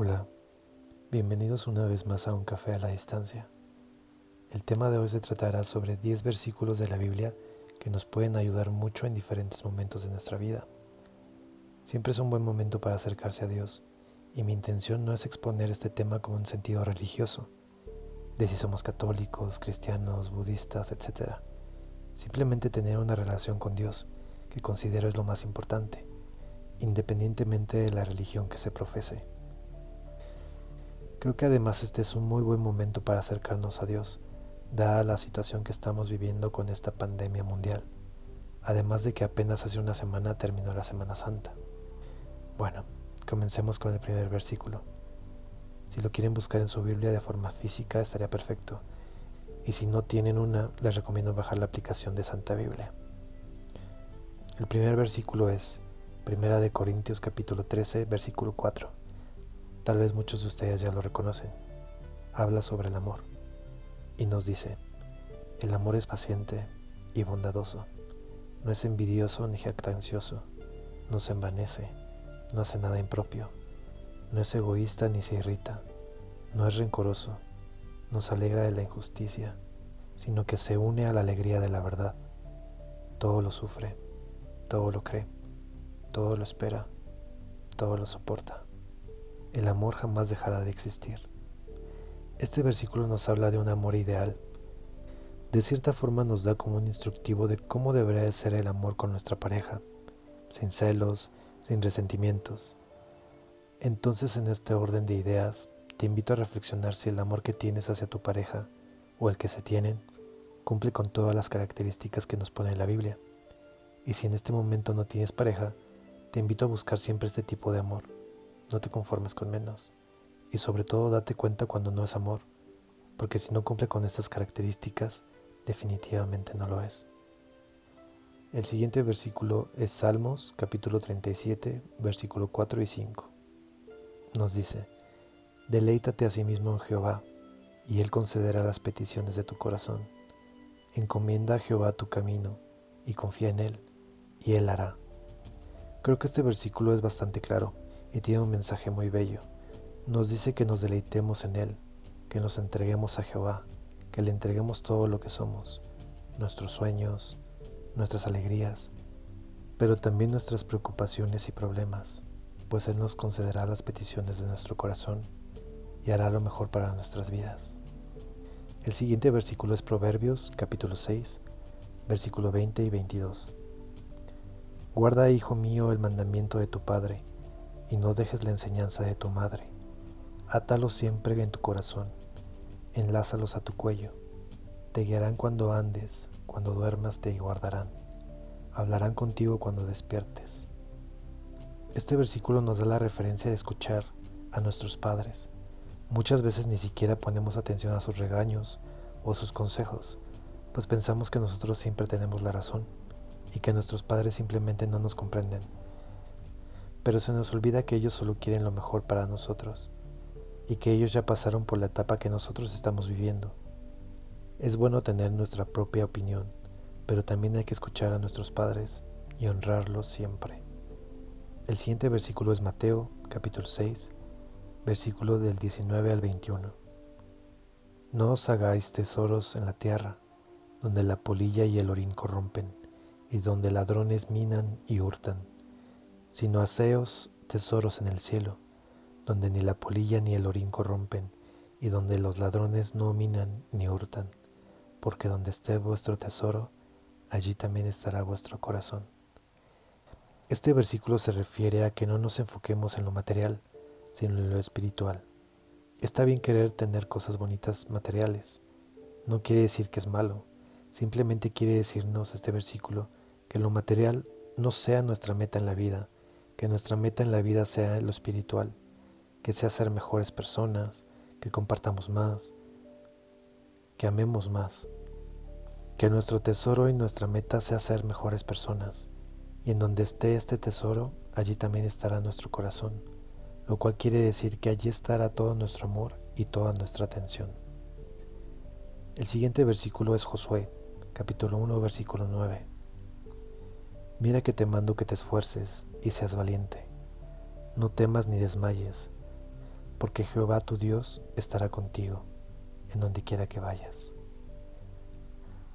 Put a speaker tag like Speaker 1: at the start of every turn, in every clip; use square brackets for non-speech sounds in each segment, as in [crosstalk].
Speaker 1: Hola, bienvenidos una vez más a un café a la distancia. El tema de hoy se tratará sobre 10 versículos de la Biblia que nos pueden ayudar mucho en diferentes momentos de nuestra vida. Siempre es un buen momento para acercarse a Dios y mi intención no es exponer este tema como un sentido religioso, de si somos católicos, cristianos, budistas, etc. Simplemente tener una relación con Dios, que considero es lo más importante, independientemente de la religión que se profese. Creo que además este es un muy buen momento para acercarnos a Dios, dada la situación que estamos viviendo con esta pandemia mundial, además de que apenas hace una semana terminó la Semana Santa. Bueno, comencemos con el primer versículo. Si lo quieren buscar en su Biblia de forma física estaría perfecto, y si no tienen una, les recomiendo bajar la aplicación de Santa Biblia. El primer versículo es Primera de Corintios capítulo 13, versículo 4. Tal vez muchos de ustedes ya lo reconocen. Habla sobre el amor y nos dice, el amor es paciente y bondadoso, no es envidioso ni jactancioso, no se envanece, no hace nada impropio, no es egoísta ni se irrita, no es rencoroso, no se alegra de la injusticia, sino que se une a la alegría de la verdad. Todo lo sufre, todo lo cree, todo lo espera, todo lo soporta el amor jamás dejará de existir. Este versículo nos habla de un amor ideal. De cierta forma nos da como un instructivo de cómo debería ser el amor con nuestra pareja, sin celos, sin resentimientos. Entonces en este orden de ideas, te invito a reflexionar si el amor que tienes hacia tu pareja, o el que se tienen, cumple con todas las características que nos pone la Biblia. Y si en este momento no tienes pareja, te invito a buscar siempre este tipo de amor no te conformes con menos. Y sobre todo date cuenta cuando no es amor, porque si no cumple con estas características, definitivamente no lo es. El siguiente versículo es Salmos capítulo 37, versículo 4 y 5. Nos dice, Deleítate a sí mismo en Jehová, y Él concederá las peticiones de tu corazón. Encomienda a Jehová tu camino, y confía en Él, y Él hará. Creo que este versículo es bastante claro y tiene un mensaje muy bello. Nos dice que nos deleitemos en Él, que nos entreguemos a Jehová, que le entreguemos todo lo que somos, nuestros sueños, nuestras alegrías, pero también nuestras preocupaciones y problemas, pues Él nos concederá las peticiones de nuestro corazón y hará lo mejor para nuestras vidas. El siguiente versículo es Proverbios capítulo 6, versículo 20 y 22. Guarda, hijo mío, el mandamiento de tu Padre, y no dejes la enseñanza de tu madre. Átalos siempre en tu corazón, enlázalos a tu cuello. Te guiarán cuando andes, cuando duermas te guardarán. Hablarán contigo cuando despiertes. Este versículo nos da la referencia de escuchar a nuestros padres. Muchas veces ni siquiera ponemos atención a sus regaños o sus consejos, pues pensamos que nosotros siempre tenemos la razón y que nuestros padres simplemente no nos comprenden pero se nos olvida que ellos solo quieren lo mejor para nosotros y que ellos ya pasaron por la etapa que nosotros estamos viviendo. Es bueno tener nuestra propia opinión, pero también hay que escuchar a nuestros padres y honrarlos siempre. El siguiente versículo es Mateo capítulo 6, versículo del 19 al 21. No os hagáis tesoros en la tierra, donde la polilla y el orín corrompen, y donde ladrones minan y hurtan sino aseos tesoros en el cielo, donde ni la polilla ni el orín corrompen, y donde los ladrones no minan ni hurtan, porque donde esté vuestro tesoro, allí también estará vuestro corazón. Este versículo se refiere a que no nos enfoquemos en lo material, sino en lo espiritual. Está bien querer tener cosas bonitas materiales. No quiere decir que es malo, simplemente quiere decirnos este versículo que lo material no sea nuestra meta en la vida, que nuestra meta en la vida sea lo espiritual, que sea ser mejores personas, que compartamos más, que amemos más, que nuestro tesoro y nuestra meta sea ser mejores personas, y en donde esté este tesoro, allí también estará nuestro corazón, lo cual quiere decir que allí estará todo nuestro amor y toda nuestra atención. El siguiente versículo es Josué, capítulo 1, versículo 9. Mira que te mando que te esfuerces y seas valiente. No temas ni desmayes, porque Jehová tu Dios estará contigo en donde quiera que vayas.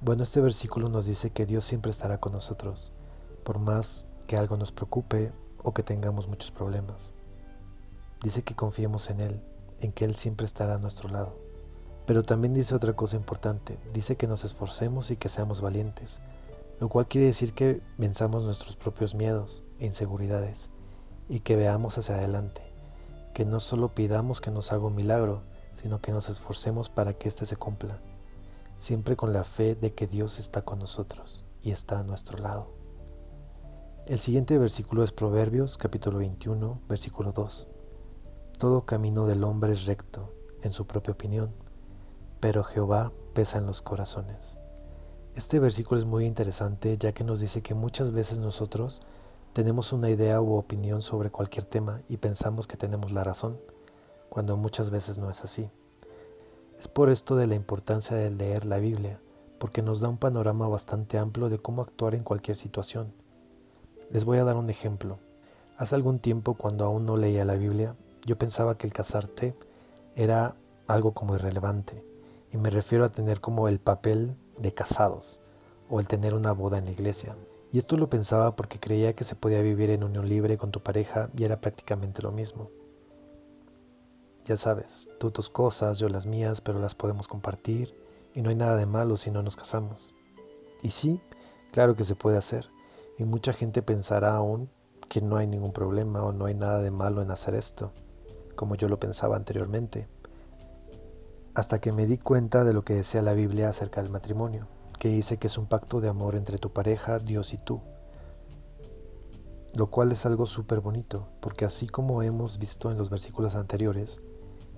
Speaker 1: Bueno, este versículo nos dice que Dios siempre estará con nosotros, por más que algo nos preocupe o que tengamos muchos problemas. Dice que confiemos en Él, en que Él siempre estará a nuestro lado. Pero también dice otra cosa importante, dice que nos esforcemos y que seamos valientes, lo cual quiere decir que venzamos nuestros propios miedos e inseguridades y que veamos hacia adelante, que no solo pidamos que nos haga un milagro, sino que nos esforcemos para que éste se cumpla, siempre con la fe de que Dios está con nosotros y está a nuestro lado. El siguiente versículo es Proverbios capítulo 21, versículo 2. Todo camino del hombre es recto en su propia opinión, pero Jehová pesa en los corazones. Este versículo es muy interesante ya que nos dice que muchas veces nosotros tenemos una idea u opinión sobre cualquier tema y pensamos que tenemos la razón, cuando muchas veces no es así. Es por esto de la importancia de leer la Biblia, porque nos da un panorama bastante amplio de cómo actuar en cualquier situación. Les voy a dar un ejemplo. Hace algún tiempo, cuando aún no leía la Biblia, yo pensaba que el casarte era algo como irrelevante, y me refiero a tener como el papel de casados, o el tener una boda en la iglesia. Y esto lo pensaba porque creía que se podía vivir en unión libre con tu pareja y era prácticamente lo mismo. Ya sabes, tú tus cosas, yo las mías, pero las podemos compartir y no hay nada de malo si no nos casamos. Y sí, claro que se puede hacer. Y mucha gente pensará aún que no hay ningún problema o no hay nada de malo en hacer esto, como yo lo pensaba anteriormente. Hasta que me di cuenta de lo que decía la Biblia acerca del matrimonio que dice que es un pacto de amor entre tu pareja, Dios y tú. Lo cual es algo súper bonito, porque así como hemos visto en los versículos anteriores,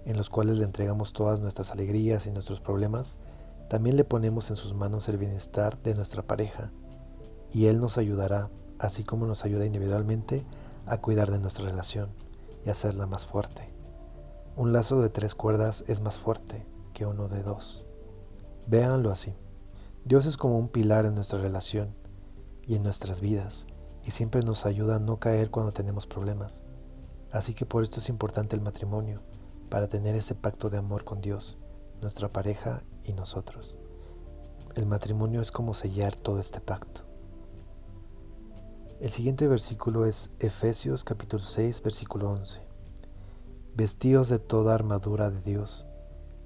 Speaker 1: en los cuales le entregamos todas nuestras alegrías y nuestros problemas, también le ponemos en sus manos el bienestar de nuestra pareja, y Él nos ayudará, así como nos ayuda individualmente, a cuidar de nuestra relación y hacerla más fuerte. Un lazo de tres cuerdas es más fuerte uno de dos. Véanlo así. Dios es como un pilar en nuestra relación y en nuestras vidas y siempre nos ayuda a no caer cuando tenemos problemas. Así que por esto es importante el matrimonio, para tener ese pacto de amor con Dios, nuestra pareja y nosotros. El matrimonio es como sellar todo este pacto. El siguiente versículo es Efesios capítulo 6 versículo 11. Vestíos de toda armadura de Dios,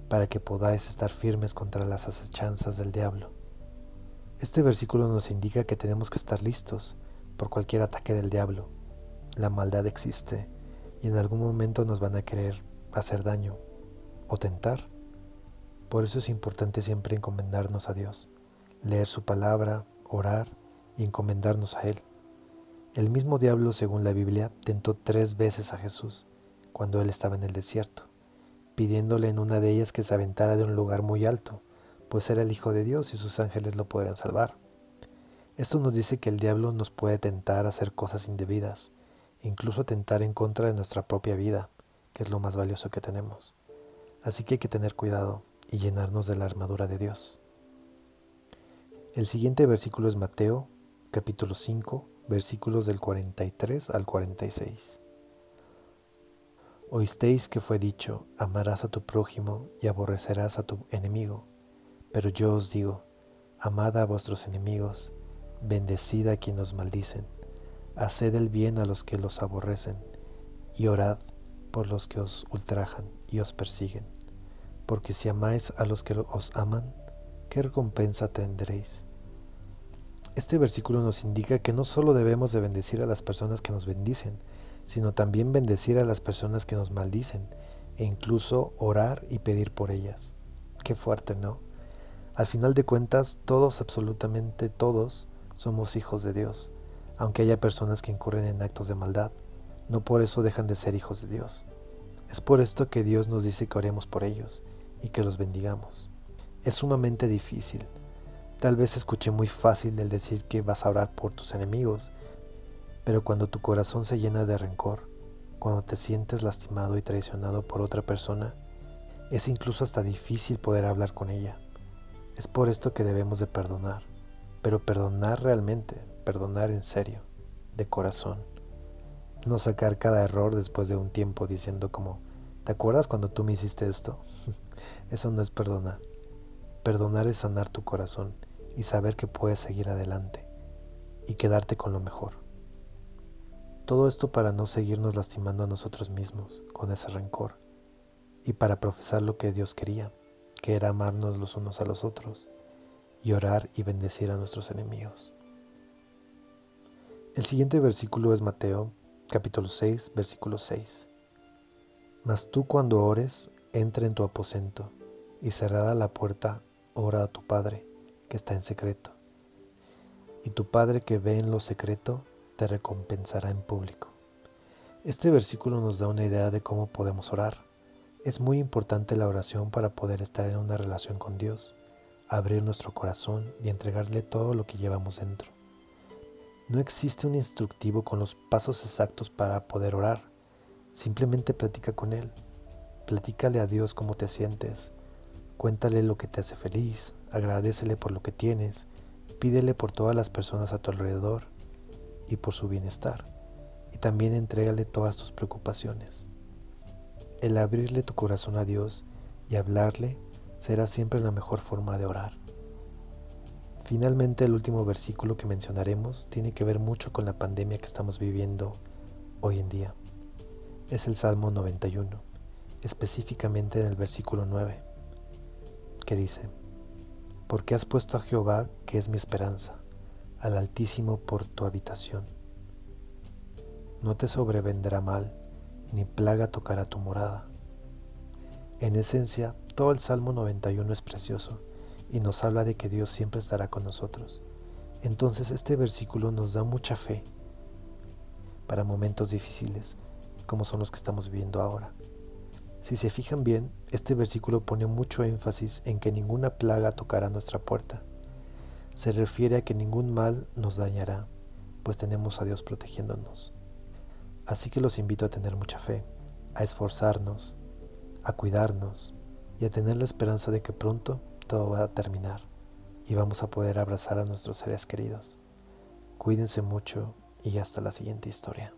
Speaker 1: para que podáis estar firmes contra las acechanzas del diablo este versículo nos indica que tenemos que estar listos por cualquier ataque del diablo. La maldad existe y en algún momento nos van a querer hacer daño o tentar. Por eso es importante siempre encomendarnos a Dios, leer su palabra, orar y encomendarnos a Él. El mismo diablo, según la Biblia, tentó tres veces a Jesús cuando Él estaba en el desierto, pidiéndole en una de ellas que se aventara de un lugar muy alto pues era el Hijo de Dios y sus ángeles lo podrían salvar. Esto nos dice que el diablo nos puede tentar a hacer cosas indebidas, incluso tentar en contra de nuestra propia vida, que es lo más valioso que tenemos. Así que hay que tener cuidado y llenarnos de la armadura de Dios. El siguiente versículo es Mateo, capítulo 5, versículos del 43 al 46. Oísteis que fue dicho, amarás a tu prójimo y aborrecerás a tu enemigo. Pero yo os digo, amad a vuestros enemigos, bendecid a quienes os maldicen, haced el bien a los que los aborrecen, y orad por los que os ultrajan y os persiguen. Porque si amáis a los que os aman, ¿qué recompensa tendréis? Este versículo nos indica que no solo debemos de bendecir a las personas que nos bendicen, sino también bendecir a las personas que nos maldicen, e incluso orar y pedir por ellas. Qué fuerte, ¿no? Al final de cuentas, todos, absolutamente todos, somos hijos de Dios, aunque haya personas que incurren en actos de maldad, no por eso dejan de ser hijos de Dios. Es por esto que Dios nos dice que oremos por ellos y que los bendigamos. Es sumamente difícil. Tal vez escuché muy fácil el decir que vas a orar por tus enemigos, pero cuando tu corazón se llena de rencor, cuando te sientes lastimado y traicionado por otra persona, es incluso hasta difícil poder hablar con ella. Es por esto que debemos de perdonar, pero perdonar realmente, perdonar en serio, de corazón. No sacar cada error después de un tiempo diciendo como, ¿Te acuerdas cuando tú me hiciste esto? [laughs] Eso no es perdonar. Perdonar es sanar tu corazón y saber que puedes seguir adelante y quedarte con lo mejor. Todo esto para no seguirnos lastimando a nosotros mismos con ese rencor y para profesar lo que Dios quería, que era amarnos los unos a los otros y orar y bendecir a nuestros enemigos. El siguiente versículo es Mateo capítulo 6 versículo 6. Mas tú cuando ores, entra en tu aposento y cerrada la puerta, ora a tu Padre que está en secreto. Y tu Padre que ve en lo secreto, te recompensará en público. Este versículo nos da una idea de cómo podemos orar. Es muy importante la oración para poder estar en una relación con Dios, abrir nuestro corazón y entregarle todo lo que llevamos dentro. No existe un instructivo con los pasos exactos para poder orar. Simplemente platica con Él. Platícale a Dios cómo te sientes. Cuéntale lo que te hace feliz. Agradecele por lo que tienes. Pídele por todas las personas a tu alrededor y por su bienestar. Y también entrégale todas tus preocupaciones. El abrirle tu corazón a Dios y hablarle será siempre la mejor forma de orar. Finalmente, el último versículo que mencionaremos tiene que ver mucho con la pandemia que estamos viviendo hoy en día. Es el Salmo 91, específicamente en el versículo 9, que dice, Porque has puesto a Jehová, que es mi esperanza, al Altísimo por tu habitación. No te sobrevendrá mal, ni plaga tocará tu morada. En esencia, todo el Salmo 91 es precioso y nos habla de que Dios siempre estará con nosotros. Entonces este versículo nos da mucha fe para momentos difíciles como son los que estamos viviendo ahora. Si se fijan bien, este versículo pone mucho énfasis en que ninguna plaga tocará nuestra puerta. Se refiere a que ningún mal nos dañará, pues tenemos a Dios protegiéndonos. Así que los invito a tener mucha fe, a esforzarnos, a cuidarnos y a tener la esperanza de que pronto todo va a terminar y vamos a poder abrazar a nuestros seres queridos. Cuídense mucho y hasta la siguiente historia.